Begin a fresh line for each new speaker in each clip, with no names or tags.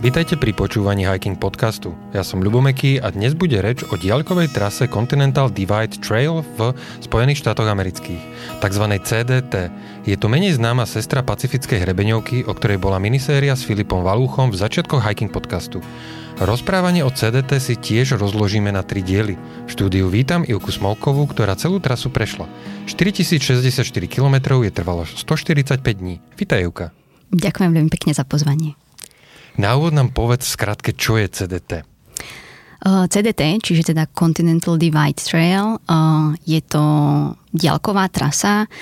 Vítajte pri počúvaní Hiking podcastu. Ja som Ľubomeký a dnes bude reč o diaľkovej trase Continental Divide Trail v Spojených štátoch amerických, tzv. CDT. Je to menej známa sestra pacifickej hrebeňovky, o ktorej bola miniséria s Filipom Valúchom v začiatkoch Hiking podcastu. Rozprávanie o CDT si tiež rozložíme na tri diely. V štúdiu vítam Ilku Smolkovú, ktorá celú trasu prešla. 4064 km je trvalo 145 dní. Vítaj Ilka.
Ďakujem veľmi pekne za pozvanie.
Na úvod nám povedz skratke, čo je CDT.
Uh, CDT, čiže teda Continental Divide Trail, uh, je to diaľková trasa,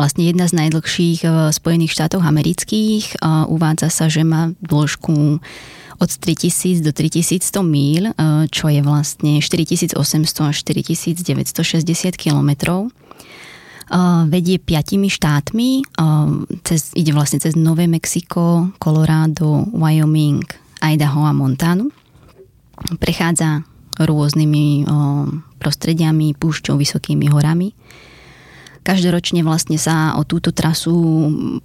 vlastne jedna z najdlhších v Spojených štátoch amerických. Uh, uvádza sa, že má dĺžku od 3000 do 3100 míl, čo je vlastne 4800 až 4960 kilometrov vedie piatimi štátmi, cez, ide vlastne cez Nové Mexiko, Colorado, Wyoming, Idaho a Montanu. Prechádza rôznymi prostrediami, púšťou, vysokými horami. Každoročne vlastne sa o túto trasu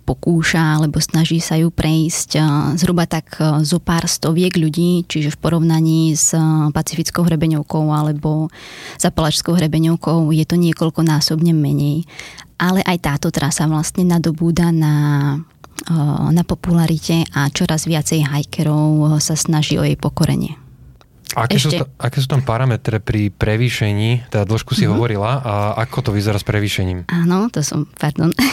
pokúša alebo snaží sa ju prejsť zhruba tak zo pár stoviek ľudí, čiže v porovnaní s Pacifickou hrebeňovkou alebo Zapalačskou hrebeňovkou je to niekoľkonásobne menej. Ale aj táto trasa vlastne nadobúda na na popularite a čoraz viacej hajkerov sa snaží o jej pokorenie.
Aké, Ešte... sú, aké sú tam parametre pri prevýšení? Teda dĺžku si mm-hmm. hovorila a ako to vyzerá s prevýšením?
Áno, to som, pardon.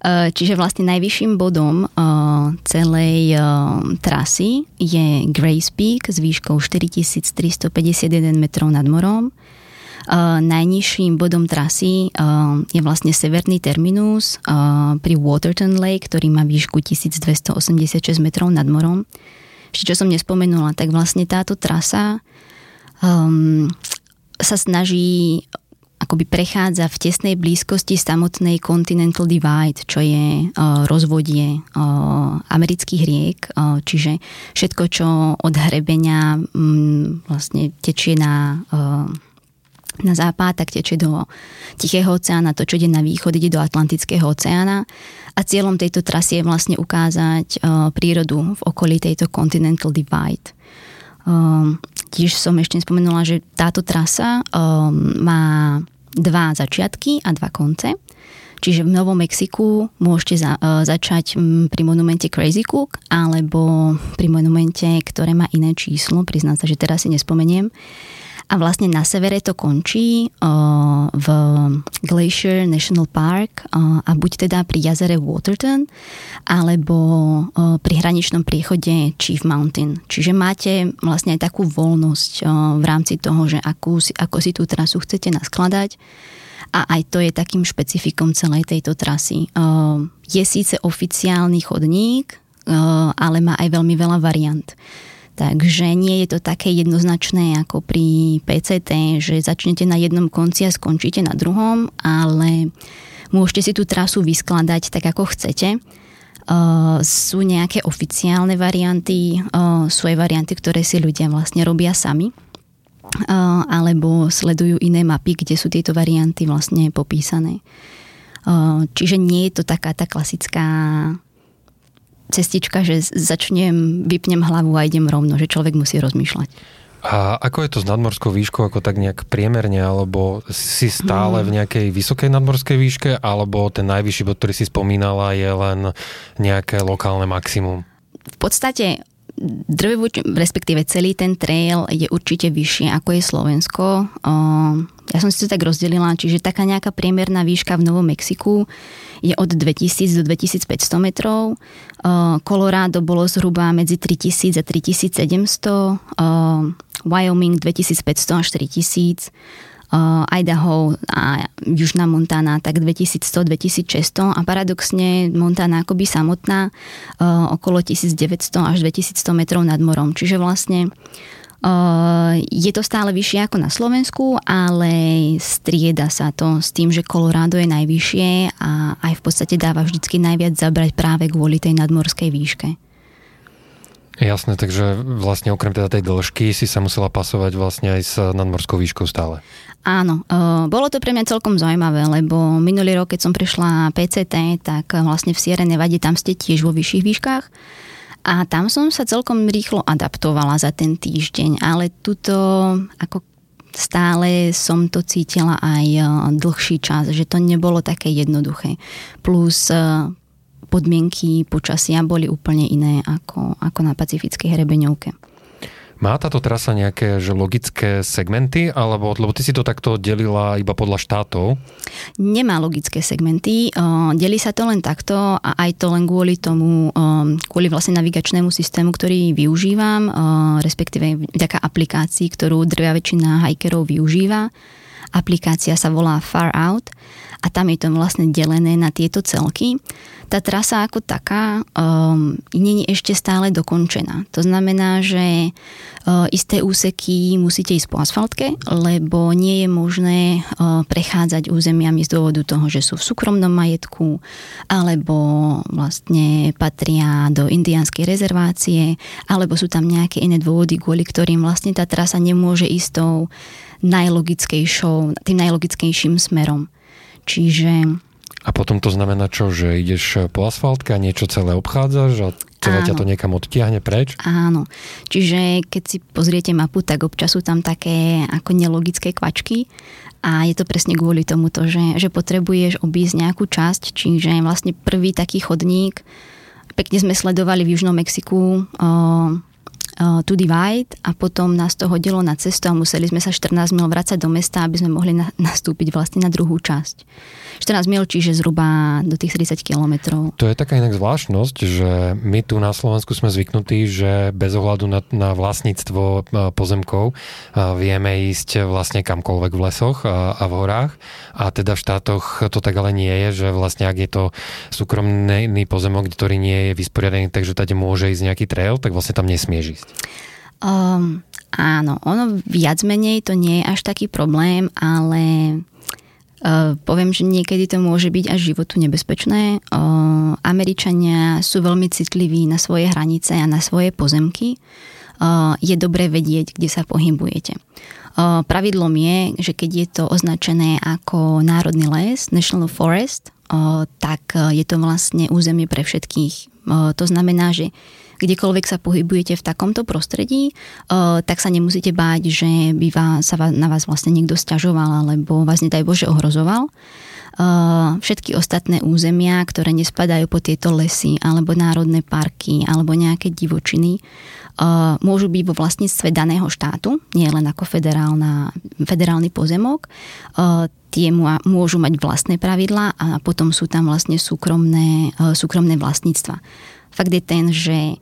Eh, čiže vlastne najvyšším bodom uh, celej uh, trasy je Grace Peak s výškou 4351 metrov nad morom. Uh, najnižším bodom trasy uh, je vlastne severný terminus uh, pri Waterton Lake, ktorý má výšku 1286 metrov nad morom ešte čo som nespomenula, tak vlastne táto trasa um, sa snaží akoby prechádza v tesnej blízkosti samotnej Continental Divide, čo je uh, rozvodie uh, amerických riek, uh, čiže všetko, čo od hrebenia um, vlastne tečie na uh, na západ, tak tečie do Tichého oceána, to, čo ide na východ, ide do Atlantického oceána. A cieľom tejto trasy je vlastne ukázať uh, prírodu v okolí tejto Continental Divide. Um, tiež som ešte spomenula, že táto trasa um, má dva začiatky a dva konce. Čiže v Novom Mexiku môžete za, uh, začať pri monumente Crazy Cook alebo pri monumente, ktoré má iné číslo, priznám sa, že teraz si nespomeniem. A vlastne na severe to končí v Glacier National Park a buď teda pri jazere Waterton, alebo pri hraničnom priechode Chief Mountain. Čiže máte vlastne aj takú voľnosť v rámci toho, že akú, ako si tú trasu chcete naskladať. A aj to je takým špecifikom celej tejto trasy. Je síce oficiálny chodník, ale má aj veľmi veľa variant. Takže nie je to také jednoznačné ako pri PCT, že začnete na jednom konci a skončíte na druhom, ale môžete si tú trasu vyskladať tak, ako chcete. Uh, sú nejaké oficiálne varianty, uh, sú aj varianty, ktoré si ľudia vlastne robia sami, uh, alebo sledujú iné mapy, kde sú tieto varianty vlastne popísané. Čiže nie je to taká tá klasická cestička, že začnem, vypnem hlavu a idem rovno, že človek musí rozmýšľať.
A ako je to s nadmorskou výškou, ako tak nejak priemerne, alebo si stále v nejakej vysokej nadmorskej výške, alebo ten najvyšší bod, ktorý si spomínala, je len nejaké lokálne maximum?
V podstate drvivú, respektíve celý ten trail je určite vyššie ako je Slovensko. Ja som si to tak rozdelila, čiže taká nejaká priemerná výška v Novom Mexiku je od 2000 do 2500 metrov. Colorado bolo zhruba medzi 3000 a 3700, Wyoming 2500 až 3000, uh, Idaho a Južná Montana tak 2100-2600 a paradoxne Montana akoby samotná uh, okolo 1900 až 2100 metrov nad morom. Čiže vlastne Uh, je to stále vyššie ako na Slovensku, ale strieda sa to s tým, že Colorado je najvyššie a aj v podstate dáva vždycky najviac zabrať práve kvôli tej nadmorskej výške.
Jasné, takže vlastne okrem teda tej dĺžky si sa musela pasovať vlastne aj s nadmorskou výškou stále.
Áno, uh, bolo to pre mňa celkom zaujímavé, lebo minulý rok, keď som prišla PCT, tak vlastne v Sierra Nevade tam ste tiež vo vyšších výškach A tam som sa celkom rýchlo adaptovala za ten týždeň, ale tuto ako stále som to cítila aj e, dlhší čas, že to nebolo také jednoduché. Plus e, podmienky počasia boli úplne iné ako, ako na Pacifickej hrebeňovke.
Má táto trasa nejaké že logické segmenty, alebo lebo ty si to takto delila iba podľa štátov?
Nemá logické segmenty, delí sa to len takto a aj to len kvôli tomu, kvôli vlastne navigačnému systému, ktorý využívam, respektíve vďaka aplikácii, ktorú drvia väčšina hajkerov využíva. Aplikácia sa volá Far Out a tam je to vlastne delené na tieto celky. Tá trasa ako taká um, je ešte stále dokončená. To znamená, že uh, isté úseky musíte ísť po asfaltke, lebo nie je možné uh, prechádzať územiami z dôvodu toho, že sú v súkromnom majetku alebo vlastne patria do indianskej rezervácie alebo sú tam nejaké iné dôvody, kvôli ktorým vlastne tá trasa nemôže ísť tou najlogickejšou, tým najlogickejším smerom. Čiže...
A potom to znamená čo, že ideš po asfaltke a niečo celé obchádzaš a celé ťa to niekam odtiahne preč?
Áno. Čiže keď si pozriete mapu, tak občas sú tam také ako nelogické kvačky a je to presne kvôli tomuto, že, že potrebuješ obísť nejakú časť, čiže vlastne prvý taký chodník, pekne sme sledovali v Južnom Mexiku uh, to divide a potom nás to hodilo na cestu a museli sme sa 14 mil vrácať do mesta, aby sme mohli na, nastúpiť vlastne na druhú časť. 14 mil, čiže zhruba do tých 30 kilometrov.
To je taká inak zvláštnosť, že my tu na Slovensku sme zvyknutí, že bez ohľadu na, na vlastníctvo e, pozemkov e, vieme ísť vlastne kamkoľvek v lesoch a, a v horách. A teda v štátoch to tak ale nie je, že vlastne ak je to súkromný pozemok, ktorý nie je vysporiadaný, takže tady môže ísť nejaký trail, tak vlastne tam nesmieš ísť.
Um, áno, ono viac menej to nie je až taký problém, ale uh, poviem, že niekedy to môže byť až životu nebezpečné. Uh, Američania sú veľmi citliví na svoje hranice a na svoje pozemky. Uh, je dobré vedieť, kde sa pohybujete. Uh, pravidlom je, že keď je to označené ako národný les, National Forest, uh, tak je to vlastne územie pre všetkých. To znamená, že kdekoľvek sa pohybujete v takomto prostredí, uh, tak sa nemusíte báť, že by vás, sa na vás vlastne niekto stiažoval alebo vás nedaj Bože ohrozoval. Uh, všetky ostatné územia, ktoré nespadajú po tieto lesy alebo národné parky alebo nejaké divočiny, uh, môžu byť vo vlastníctve daného štátu, nie len ako federálna, federálny pozemok. Tie môžu mať vlastné pravidlá a potom sú tam vlastne súkromné, súkromné vlastníctva. Fakt je ten, že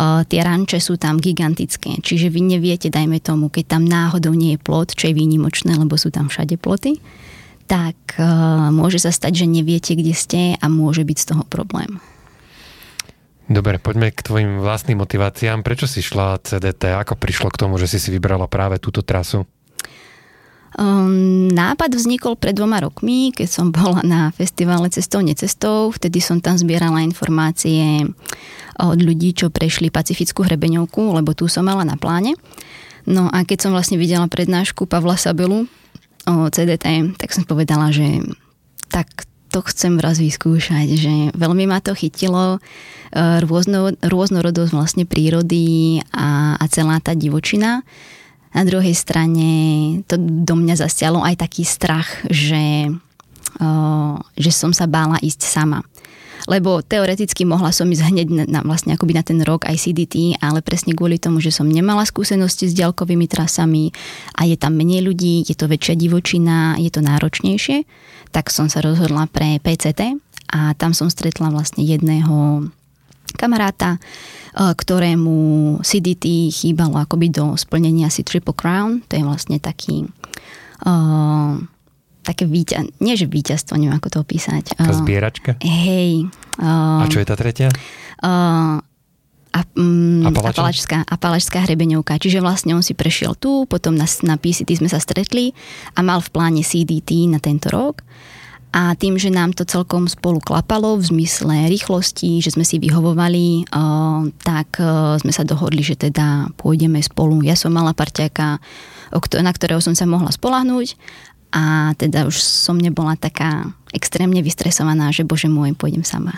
tie ranče sú tam gigantické, čiže vy neviete, dajme tomu, keď tam náhodou nie je plot, čo je výnimočné, lebo sú tam všade ploty, tak môže sa stať, že neviete, kde ste a môže byť z toho problém.
Dobre, poďme k tvojim vlastným motiváciám. Prečo si šla CDT? Ako prišlo k tomu, že si si vybrala práve túto trasu?
Um, nápad vznikol pred dvoma rokmi, keď som bola na festivale Cestou, necestou. Vtedy som tam zbierala informácie od ľudí, čo prešli Pacifickú hrebeňovku, lebo tu som mala na pláne. No a keď som vlastne videla prednášku Pavla Sabelu o CDT, tak som povedala, že tak to chcem raz vyskúšať, že veľmi ma to chytilo, e, rôzno, rôznorodosť vlastne prírody a, a celá tá divočina. Na druhej strane to do mňa zasialo aj taký strach, že, že som sa bála ísť sama. Lebo teoreticky mohla som ísť hneď na, vlastne akoby na ten rok aj CDT, ale presne kvôli tomu, že som nemala skúsenosti s ďalkovými trasami a je tam menej ľudí, je to väčšia divočina, je to náročnejšie, tak som sa rozhodla pre PCT a tam som stretla vlastne jedného kamaráta, e, ktorému CDT chýbalo akoby do splnenia si Triple Crown, to je vlastne taký uh, také víťa, nie že víťazstvo, neviem ako to opísať.
Tá zbieračka?
Hej.
Uh, a čo je tá tretia?
Uh, a, um, apalačská, apalačská hrebeňovka. Čiže vlastne on si prešiel tu, potom na, na PCT sme sa stretli a mal v pláne CDT na tento rok. A tým, že nám to celkom spolu klapalo v zmysle rýchlosti, že sme si vyhovovali, uh, tak uh, sme sa dohodli, že teda pôjdeme spolu. Ja som mala parťaka, na ktorého som sa mohla spolahnúť a teda už som nebola taká extrémne vystresovaná, že bože môj, pôjdem sama.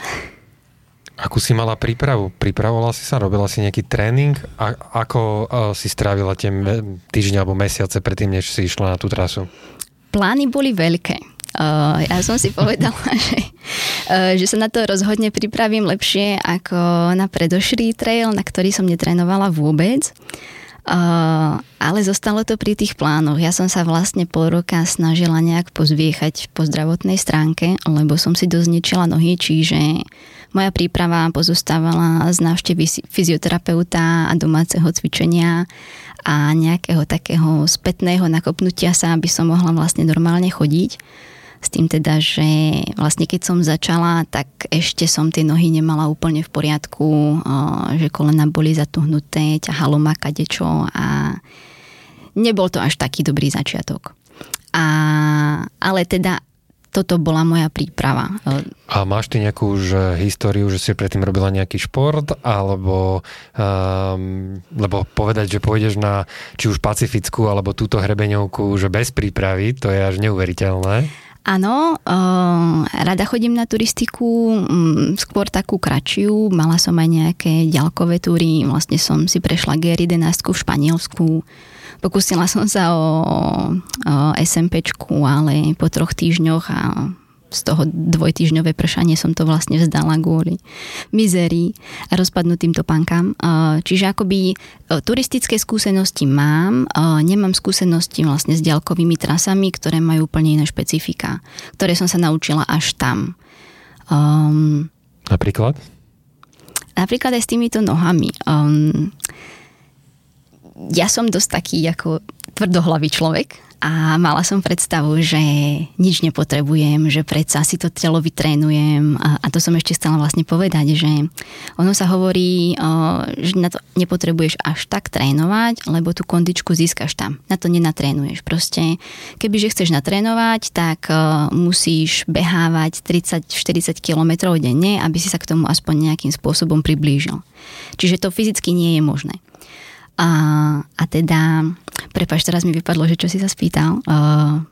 Akú si mala prípravu? Pripravovala si sa? Robila si nejaký tréning? A ako uh, si strávila tie týždne alebo mesiace predtým, než si išla na tú trasu?
Plány boli veľké. Ja som si povedala, že, uh, že sa na to rozhodne pripravím lepšie ako na predošlý trail, na ktorý som netrénovala vôbec. Uh, ale zostalo to pri tých plánoch. Ja som sa vlastne pol roka snažila nejak pozviechať po zdravotnej stránke, lebo som si dosť ničila nohy, čiže moja príprava pozostávala z návštevy fyzioterapeuta a domáceho cvičenia a nejakého takého spätného nakopnutia sa, aby som mohla vlastne normálne chodiť. S tým teda, že vlastne keď som začala, tak ešte som tie nohy nemala úplne v poriadku, že kolena boli zatuhnuté, ťahalo ma kadečo a nebol to až taký dobrý začiatok. A, ale teda toto bola moja príprava.
A máš ty nejakú už históriu, že si predtým robila nejaký šport, alebo um, lebo povedať, že pôjdeš na či už pacifickú, alebo túto hrebeňovku, že bez prípravy, to je až neuveriteľné.
Áno, uh, rada chodím na turistiku, um, skôr takú kračiu, mala som aj nejaké ďalkové túry, vlastne som si prešla GR11 v Španielsku, Pokúsila som sa o, o SMPčku, ale po troch týždňoch a z toho dvojtýždňové pršanie som to vlastne vzdala kvôli mizerii a rozpadnutým topánkam. Čiže akoby e, turistické skúsenosti mám, nemám skúsenosti vlastne s ďalkovými trasami, ktoré majú úplne iné špecifika, ktoré som sa naučila až tam. Um,
Napríklad?
Napríklad aj s týmito nohami. Um, ja som dosť taký ako tvrdohlavý človek a mala som predstavu, že nič nepotrebujem, že predsa si to telo vytrénujem a, a to som ešte chcela vlastne povedať, že ono sa hovorí, o, že na to nepotrebuješ až tak trénovať, lebo tú kondičku získaš tam. Na to nenatrénuješ. Proste, kebyže chceš natrénovať, tak o, musíš behávať 30-40 km denne, aby si sa k tomu aspoň nejakým spôsobom priblížil. Čiže to fyzicky nie je možné. A, a teda, prepač, teraz mi vypadlo, že čo si sa spýtal. Uh,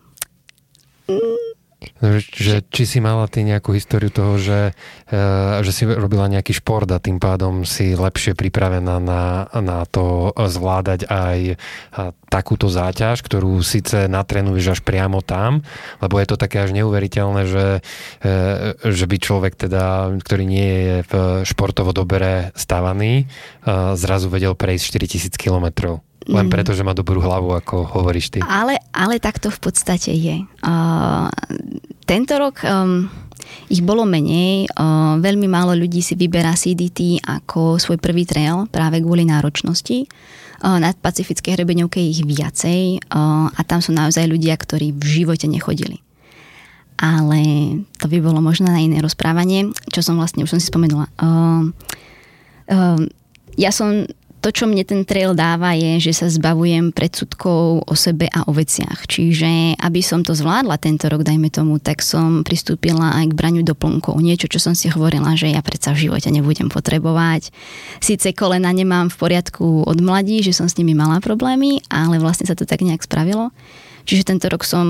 že, či si mala ty nejakú históriu toho, že, e, že si robila nejaký šport a tým pádom si lepšie pripravená na, na to zvládať aj takúto záťaž, ktorú síce natrenuješ až priamo tam, lebo je to také až neuveriteľné, že, e, že by človek teda, ktorý nie je v športovo dobre stavaný, zrazu vedel prejsť 4000 kilometrov. Len mm. preto, že má dobrú hlavu, ako hovoríš ty.
Ale, ale tak to v podstate je. Uh, tento rok um, ich bolo menej. Uh, veľmi málo ľudí si vyberá CDT ako svoj prvý trail práve kvôli náročnosti. Uh, na Pacifickej hrebeňovke ich viacej uh, a tam sú naozaj ľudia, ktorí v živote nechodili. Ale to by bolo možno na iné rozprávanie, čo som vlastne, už som si spomenula. Uh, uh, ja som to, čo mne ten trail dáva, je, že sa zbavujem predsudkov o sebe a o veciach. Čiže aby som to zvládla tento rok, dajme tomu, tak som pristúpila aj k braniu doplnkov. Niečo, čo som si hovorila, že ja predsa v živote nebudem potrebovať. Sice kolena nemám v poriadku od mladí, že som s nimi mala problémy, ale vlastne sa to tak nejak spravilo. Čiže tento rok som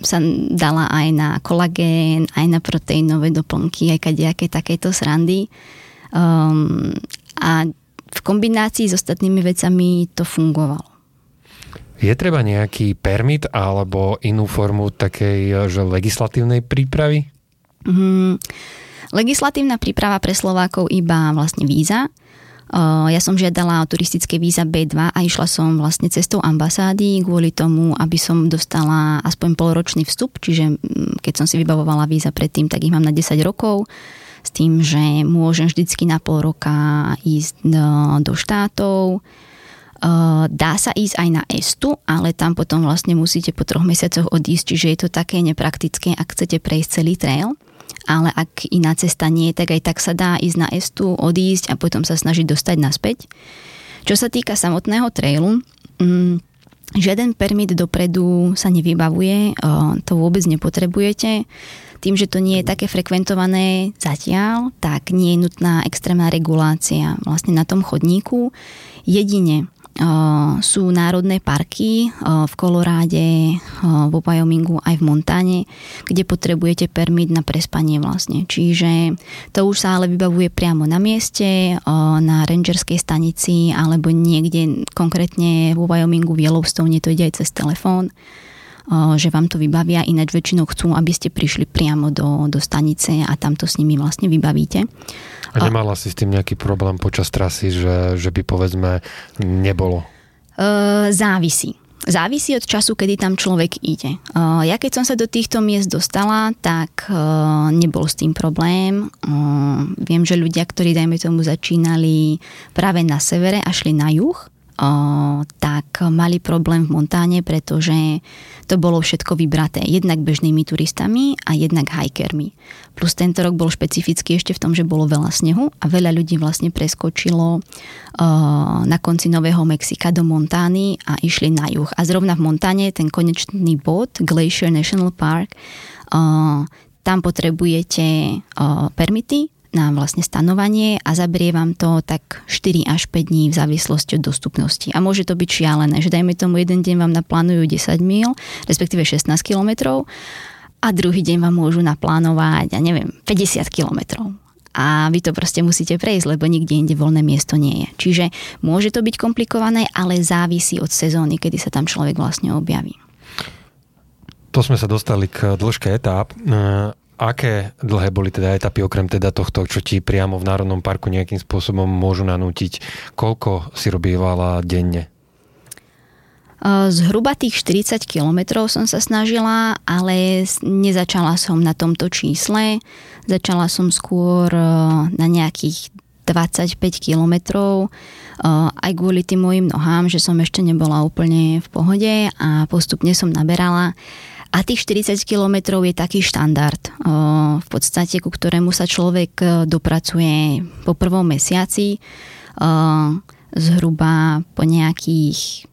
sa dala aj na kolagén, aj na proteínové doplnky, aj kadejaké takéto srandy. Um, a v kombinácii s ostatnými vecami to fungovalo.
Je treba nejaký permit alebo inú formu takej že legislatívnej prípravy?
Mm, legislatívna príprava pre Slovákov iba vlastne víza. Ja som žiadala o turistické víza B2 a išla som vlastne cestou ambasády kvôli tomu, aby som dostala aspoň polročný vstup, čiže mm, keď som si vybavovala víza predtým, tak ich mám na 10 rokov s tým, že môžem vždycky na pol roka ísť do, do štátov. Dá sa ísť aj na Estu, ale tam potom vlastne musíte po troch mesiacoch odísť, čiže je to také nepraktické, ak chcete prejsť celý trail. Ale ak iná cesta nie, tak aj tak sa dá ísť na Estu, odísť a potom sa snažiť dostať naspäť. Čo sa týka samotného trailu, mm, žiaden permit dopredu sa nevybavuje, to vôbec nepotrebujete tým, že to nie je také frekventované zatiaľ, tak nie je nutná extrémna regulácia vlastne na tom chodníku. Jedine sú národné parky v Koloráde, v Wyomingu aj v Montane, kde potrebujete permit na prespanie vlastne. Čiže to už sa ale vybavuje priamo na mieste, na rangerskej stanici alebo niekde konkrétne v Wyomingu v Yellowstone to ide aj cez telefón že vám to vybavia, ináč väčšinou chcú, aby ste prišli priamo do, do stanice a tam to s nimi vlastne vybavíte.
A nemala si s tým nejaký problém počas trasy, že, že by povedzme nebolo?
Uh, závisí. Závisí od času, kedy tam človek ide. Uh, ja keď som sa do týchto miest dostala, tak nebol s tým problém. Viem, že ľudia, ktorí dajme tomu začínali práve na severe a šli na juh, tak mali problém v Montáne, pretože to bolo všetko vybraté jednak bežnými turistami a jednak hikermi. Plus tento rok bol špecifický ešte v tom, že bolo veľa snehu a veľa ľudí vlastne preskočilo na konci Nového Mexika do Montány a išli na juh. A zrovna v Montáne ten konečný bod, Glacier National Park, tam potrebujete permity na vlastne stanovanie a zabrie vám to tak 4 až 5 dní v závislosti od dostupnosti. A môže to byť šialené, že dajme tomu jeden deň vám naplánujú 10 mil, respektíve 16 kilometrov a druhý deň vám môžu naplánovať, ja neviem, 50 kilometrov a vy to proste musíte prejsť, lebo nikde inde voľné miesto nie je. Čiže môže to byť komplikované, ale závisí od sezóny, kedy sa tam človek vlastne objaví.
To sme sa dostali k dĺžke etáp. Aké dlhé boli teda etapy, okrem teda tohto, čo ti priamo v Národnom parku nejakým spôsobom môžu nanútiť? Koľko si robívala denne?
Zhruba tých 40 kilometrov som sa snažila, ale nezačala som na tomto čísle. Začala som skôr na nejakých 25 kilometrov aj kvôli tým mojim nohám, že som ešte nebola úplne v pohode a postupne som naberala a tých 40 kilometrov je taký štandard, v podstate, ku ktorému sa človek e, dopracuje po prvom mesiaci, zhruba po nejakých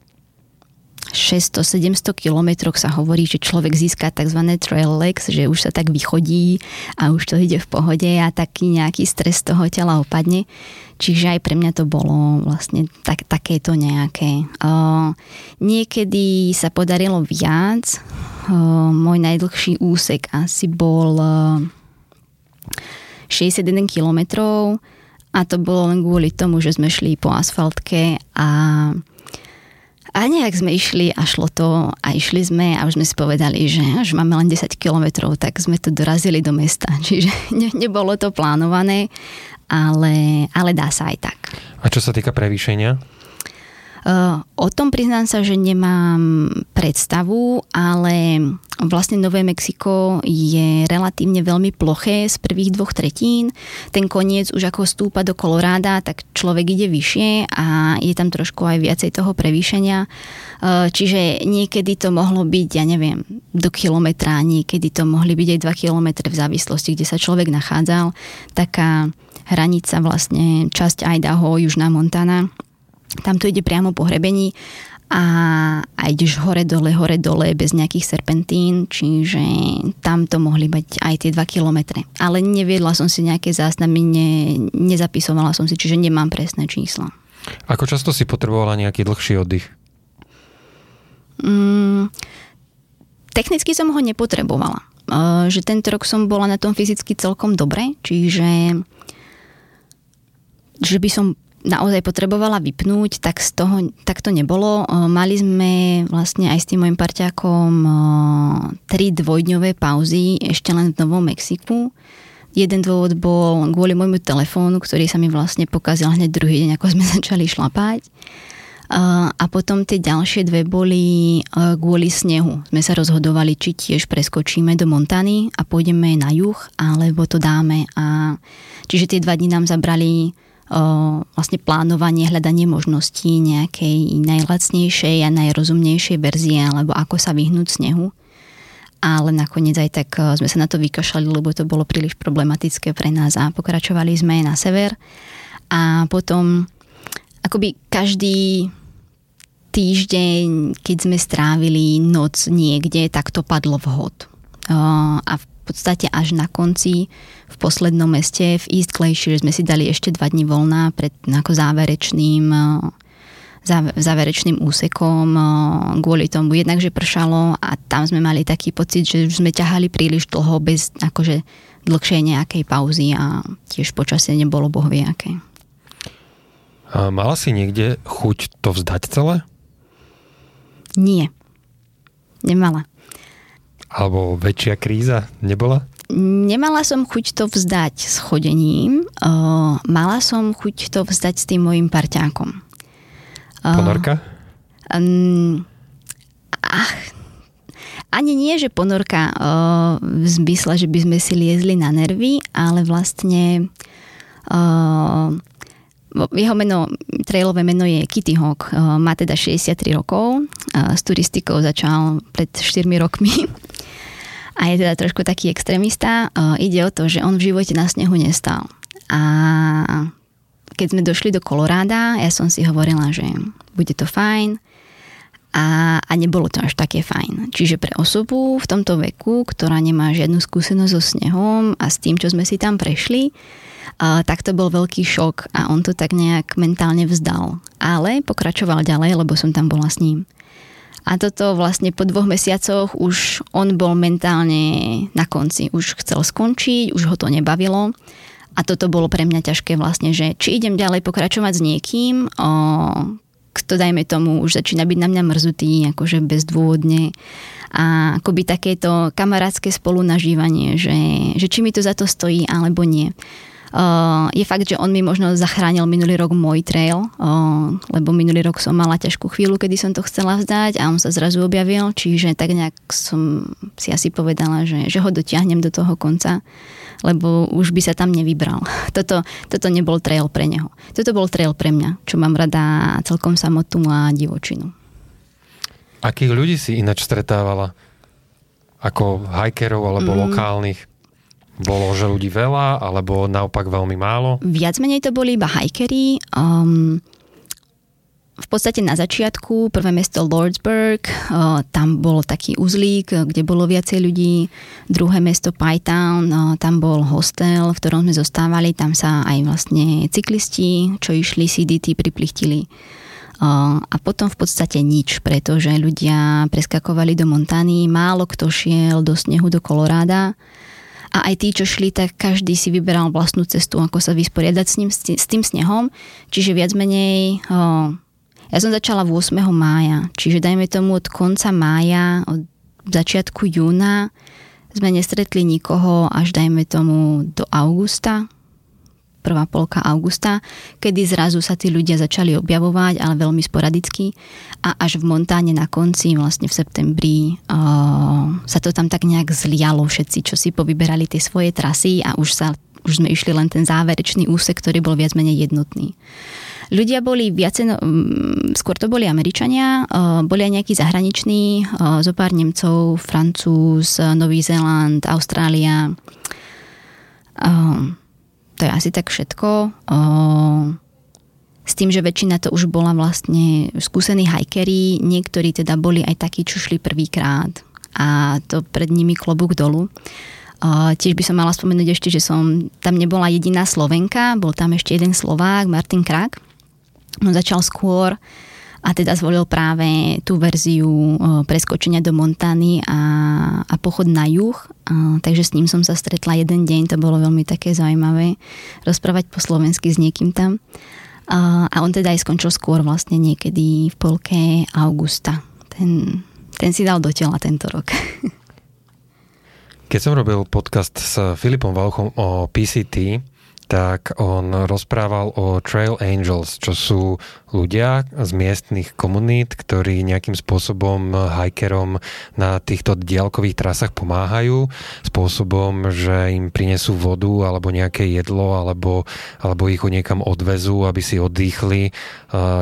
600-700 kilometroch sa hovorí, že človek získa tzv. trail legs, že už sa tak vychodí a už to ide v pohode a taký nejaký stres toho tela opadne. Čiže aj pre mňa to bolo vlastne tak, takéto nejaké. Uh, niekedy sa podarilo viac, môj najdlhší úsek asi bol 61 kilometrov a to bolo len kvôli tomu, že sme šli po asfaltke a a nejak sme išli a šlo to a išli sme a už sme si povedali, že až máme len 10 kilometrov, tak sme to dorazili do mesta. Čiže ne, nebolo to plánované, ale, ale dá sa aj tak.
A čo sa týka prevýšenia?
O tom priznám sa, že nemám predstavu, ale vlastne Nové Mexiko je relatívne veľmi ploché z prvých dvoch tretín. Ten koniec už ako stúpa do Koloráda, tak človek ide vyššie a je tam trošku aj viacej toho prevýšenia. Čiže niekedy to mohlo byť, ja neviem, do kilometra, niekedy to mohli byť aj 2 kilometre v závislosti, kde sa človek nachádzal. Taká hranica vlastne časť Idaho, Južná Montana tam to ide priamo po hrebení a, a ideš hore dole, hore dole bez nejakých serpentín, čiže tam to mohli byť aj tie 2 kilometre. Ale neviedla som si nejaké záznamy, ne, nezapisovala som si, čiže nemám presné čísla.
Ako často si potrebovala nejaký dlhší oddych?
Mm, technicky som ho nepotrebovala. Uh, že tento rok som bola na tom fyzicky celkom dobre, čiže že by som naozaj potrebovala vypnúť, tak, z toho, tak to nebolo. Mali sme vlastne aj s tým mojim parťákom tri dvojdňové pauzy ešte len v Novom Mexiku. Jeden dôvod bol kvôli môjmu telefónu, ktorý sa mi vlastne pokazil hneď druhý deň, ako sme začali šlapať. A potom tie ďalšie dve boli kvôli snehu. Sme sa rozhodovali, či tiež preskočíme do Montany a pôjdeme na juh, alebo to dáme. A čiže tie dva dní nám zabrali vlastne plánovanie, hľadanie možností nejakej najlacnejšej a najrozumnejšej verzie, alebo ako sa vyhnúť snehu. Ale nakoniec aj tak sme sa na to vykašľali, lebo to bolo príliš problematické pre nás a pokračovali sme na sever. A potom akoby každý týždeň, keď sme strávili noc niekde, tak to padlo vhod. A v podstate až na konci v poslednom meste v East Glacier sme si dali ešte dva dní voľná pred ako záverečným záverečným úsekom kvôli tomu jednak, že pršalo a tam sme mali taký pocit, že už sme ťahali príliš dlho bez akože dlhšej nejakej pauzy a tiež počasie nebolo bohviaké.
A mala si niekde chuť to vzdať celé?
Nie. Nemala.
Alebo väčšia kríza nebola?
Nemala som chuť to vzdať s chodením, uh, mala som chuť to vzdať s tým mojim parťákom.
Ponorka? Um,
ach, ani nie, že ponorka uh, v zmysle, že by sme si liezli na nervy, ale vlastne uh, jeho meno, trailové meno je Kitty Hawk, uh, má teda 63 rokov, uh, s turistikou začal pred 4 rokmi a je teda trošku taký extrémista. Ide o to, že on v živote na snehu nestal. A keď sme došli do Koloráda, ja som si hovorila, že bude to fajn a, a nebolo to až také fajn. Čiže pre osobu v tomto veku, ktorá nemá žiadnu skúsenosť so snehom a s tým, čo sme si tam prešli, a, tak to bol veľký šok a on to tak nejak mentálne vzdal. Ale pokračoval ďalej, lebo som tam bola s ním. A toto vlastne po dvoch mesiacoch už on bol mentálne na konci. Už chcel skončiť, už ho to nebavilo. A toto bolo pre mňa ťažké vlastne, že či idem ďalej pokračovať s niekým, o, kto dajme tomu už začína byť na mňa mrzutý, akože bezdôvodne. A akoby takéto kamarátske spolunažívanie, že, že či mi to za to stojí alebo nie. Uh, je fakt, že on mi možno zachránil minulý rok môj trail, uh, lebo minulý rok som mala ťažkú chvíľu, kedy som to chcela vzdať a on sa zrazu objavil, čiže tak nejak som si asi povedala, že, že ho dotiahnem do toho konca lebo už by sa tam nevybral. Toto, toto nebol trail pre neho. Toto bol trail pre mňa, čo mám rada celkom samotnú a divočinu.
Akých ľudí si ináč stretávala? Ako hikerov alebo mm. lokálnych? Bolo, že ľudí veľa, alebo naopak veľmi málo?
Viac menej to boli iba hikery. Um, v podstate na začiatku prvé mesto Lordsburg, tam bol taký uzlík, kde bolo viacej ľudí. Druhé mesto Pytown, tam bol hostel, v ktorom sme zostávali. Tam sa aj vlastne cyklisti, čo išli CDT, priplichtili. A potom v podstate nič, pretože ľudia preskakovali do Montany, málo kto šiel do snehu do Koloráda a aj tí, čo šli, tak každý si vyberal vlastnú cestu, ako sa vysporiadať s, ním, s tým snehom. Čiže viac menej ja som začala 8. mája, čiže dajme tomu od konca mája, od začiatku júna sme nestretli nikoho až dajme tomu do augusta, prvá polka augusta, kedy zrazu sa tí ľudia začali objavovať, ale veľmi sporadicky a až v Montáne na konci, vlastne v septembri, uh, sa to tam tak nejak zlialo všetci, čo si povyberali tie svoje trasy a už sa už sme išli len ten záverečný úsek, ktorý bol viac menej jednotný. Ľudia boli viacej, no, mm, skôr to boli Američania, boli aj nejakí zahraniční, zo pár Nemcov, Francúz, Nový Zéland, Austrália. To je asi tak všetko. S tým, že väčšina to už bola vlastne skúsení hajkeri, niektorí teda boli aj takí, čo šli prvýkrát a to pred nimi klobúk dolu. Uh, tiež by som mala spomenúť ešte, že som tam nebola jediná Slovenka, bol tam ešte jeden Slovák, Martin Krak. On začal skôr a teda zvolil práve tú verziu preskočenia do Montany a, a pochod na juh. A, takže s ním som sa stretla jeden deň, to bolo veľmi také zaujímavé rozprávať po slovensky s niekým tam. A, a on teda aj skončil skôr vlastne niekedy v polke augusta. Ten, ten si dal do tela tento rok.
Keď som robil podcast s Filipom Valchom o PCT, tak on rozprával o Trail Angels, čo sú ľudia z miestnych komunít, ktorí nejakým spôsobom hikerom na týchto diálkových trasách pomáhajú, spôsobom, že im prinesú vodu alebo nejaké jedlo, alebo, alebo ich niekam odvezú, aby si oddychli.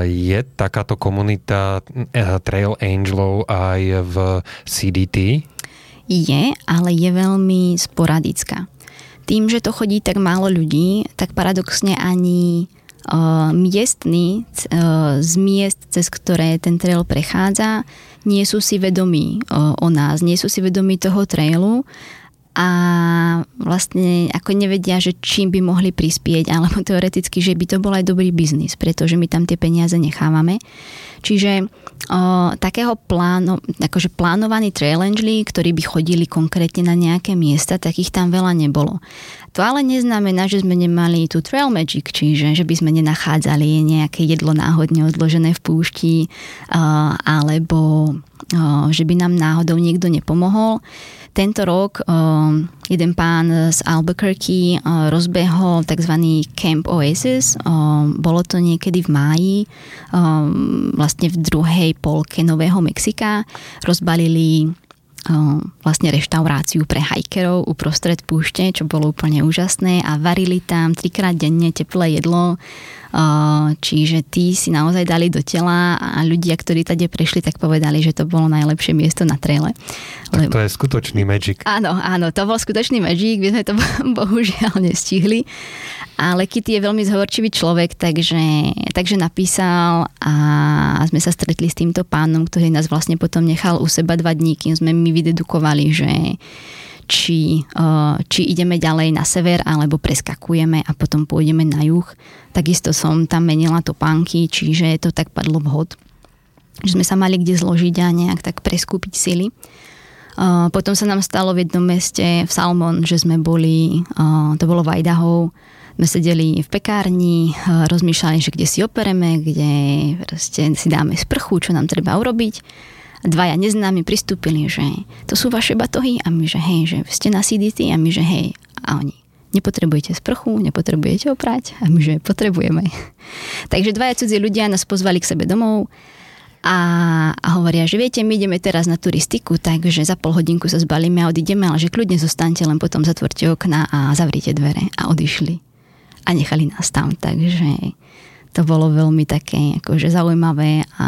Je takáto komunita eh, Trail Angelov aj v CDT?
Je, ale je veľmi sporadická tým, že to chodí tak málo ľudí, tak paradoxne ani uh, miestni uh, z miest, cez ktoré ten trail prechádza, nie sú si vedomí uh, o nás, nie sú si vedomí toho trailu a vlastne ako nevedia, že čím by mohli prispieť, alebo teoreticky, že by to bol aj dobrý biznis, pretože my tam tie peniaze nechávame. Čiže o, takého pláno, akože plánovaný angeli, ktorí by chodili konkrétne na nejaké miesta, takých tam veľa nebolo. To ale neznamená, že sme nemali tu trail magic, čiže že by sme nenachádzali nejaké jedlo náhodne odložené v púšti, alebo že by nám náhodou niekto nepomohol. Tento rok um, jeden pán z Albuquerque uh, rozbehol tzv. Camp Oasis. Um, bolo to niekedy v máji, vlastne v druhej polke Nového Mexika. Rozbalili vlastne reštauráciu pre hajkerov uprostred púšte, čo bolo úplne úžasné a varili tam trikrát denne teplé jedlo, čiže tí si naozaj dali do tela a ľudia, ktorí tady prešli, tak povedali, že to bolo najlepšie miesto na trele.
Tak to je skutočný magic.
Áno, áno, to bol skutočný magic, my sme to bohužiaľ nestihli ale Kitty je veľmi zhovorčivý človek, takže, takže napísal a sme sa stretli s týmto pánom, ktorý nás vlastne potom nechal u seba dva dní, kým sme my vydedukovali, že či, či ideme ďalej na sever, alebo preskakujeme a potom pôjdeme na juh. Takisto som tam menila topánky, čiže to tak padlo vhod. Že sme sa mali kde zložiť a nejak tak preskúpiť sily. Potom sa nám stalo v jednom meste v Salmon, že sme boli, to bolo v Idaho, sme sedeli v pekárni, eh, rozmýšľali, že kde si opereme, kde si dáme sprchu, čo nám treba urobiť. Dvaja neznámi pristúpili, že to sú vaše batohy a my, že hej, že ste na CDT a my, že hej. A oni, nepotrebujete sprchu, nepotrebujete oprať a my, že potrebujeme. Takže dvaja cudzí ľudia nás pozvali k sebe domov a, a hovoria, že viete, my ideme teraz na turistiku, takže za pol hodinku sa zbalíme a odídeme, ale že kľudne zostanete, len potom zatvorte okna a zavrite dvere a odišli a nechali nás tam. Takže to bolo veľmi také akože zaujímavé a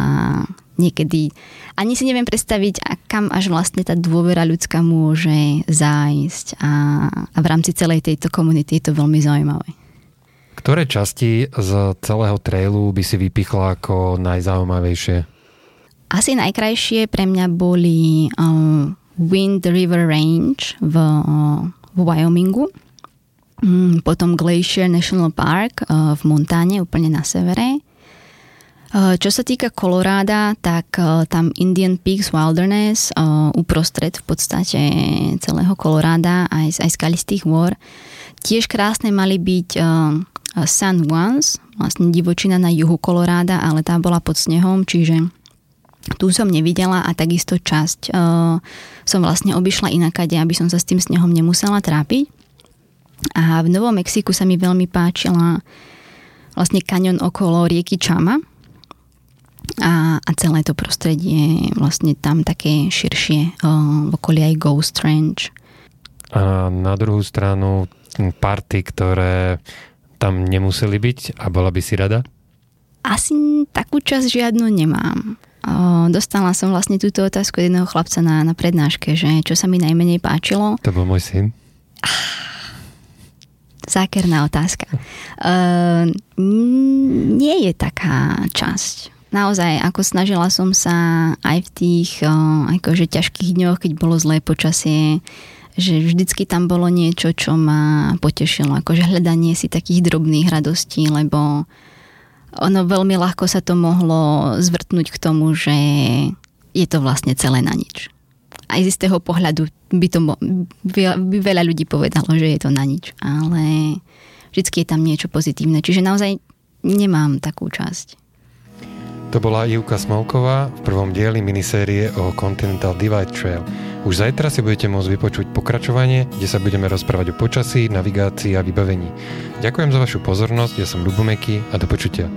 niekedy ani si neviem predstaviť, a kam až vlastne tá dôvera ľudská môže zájsť a, a v rámci celej tejto komunity je to veľmi zaujímavé.
Ktoré časti z celého trailu by si vypichla ako najzaujímavejšie?
Asi najkrajšie pre mňa boli uh, Wind River Range v, uh, v Wyomingu Mm, potom Glacier National Park eh, v Montáne, úplne na severe. Eh, čo sa týka Koloráda, tak eh, tam Indian Peaks Wilderness uprostred v podstate celého Koloráda aj, aj skalistých hôr. Tiež krásne mali byť San Juans, vlastne divočina na juhu Koloráda, ale tá bola pod snehom, čiže tu som nevidela a takisto časť som vlastne obišla inakade, aby som sa s tým snehom nemusela trápiť. A v Novom Mexiku sa mi veľmi páčila vlastne kanion okolo rieky Čama a, a celé to prostredie vlastne tam také širšie v okolí aj Ghost Range.
A na druhú stranu party, ktoré tam nemuseli byť a bola by si rada?
Asi takú časť žiadnu nemám. O, dostala som vlastne túto otázku jedného chlapca na, na prednáške, že čo sa mi najmenej páčilo.
To bol môj syn.
Ah, zákerná otázka. Uh, nie je taká časť. Naozaj, ako snažila som sa aj v tých akože ťažkých dňoch, keď bolo zlé počasie, že vždycky tam bolo niečo, čo ma potešilo. Akože hľadanie si takých drobných radostí, lebo ono veľmi ľahko sa to mohlo zvrtnúť k tomu, že je to vlastne celé na nič aj z istého pohľadu by to by veľa ľudí povedalo, že je to na nič, ale vždy je tam niečo pozitívne. Čiže naozaj nemám takú časť.
To bola Ivka Smolková v prvom dieli minisérie o Continental Divide Trail. Už zajtra si budete môcť vypočuť pokračovanie, kde sa budeme rozprávať o počasí, navigácii a vybavení. Ďakujem za vašu pozornosť, ja som Lubomeky a do počutia.